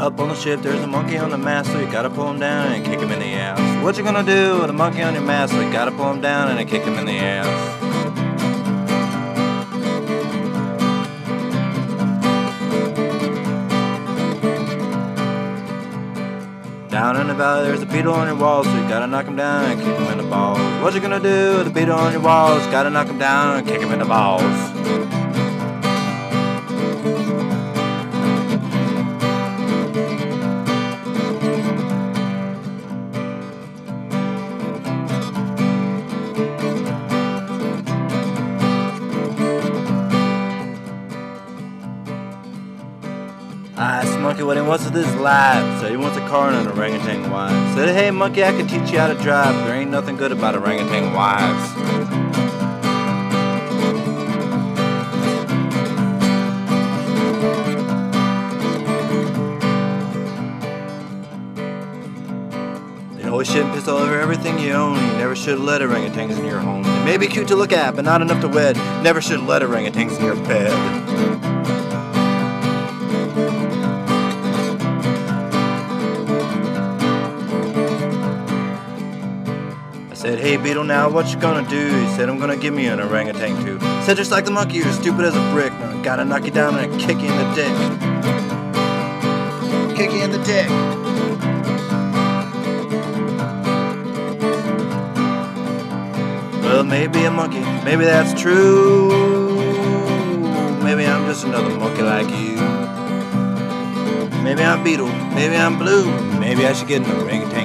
Up on the ship, there's a monkey on the mast, so you gotta pull him down and kick him in the ass. What you gonna do with a monkey on your mast, so you gotta pull him down and kick him in the ass? Down in the valley, there's a beetle on your wall, so you gotta knock him down and kick him in the balls. What you gonna do with a beetle on your walls? Gotta knock him down and kick him in the balls. I asked monkey what he wants with his life. Said he wants a car and an orangutan wife. Said, hey monkey, I can teach you how to drive. There ain't nothing good about orangutan wives. Always shouldn't piss all over everything you own. You never should let orangutans in your home. They may be cute to look at, but not enough to wed. Never should let orangutans in your bed. Said, hey Beetle, now what you gonna do? He said, I'm gonna give me an orangutan too. Said, just like the monkey, you're stupid as a brick. Now I gotta knock you down and kick you in the dick. Kick you in the dick. Well, maybe a monkey, maybe that's true. Maybe I'm just another monkey like you. Maybe I'm Beetle, maybe I'm Blue. Maybe I should get an orangutan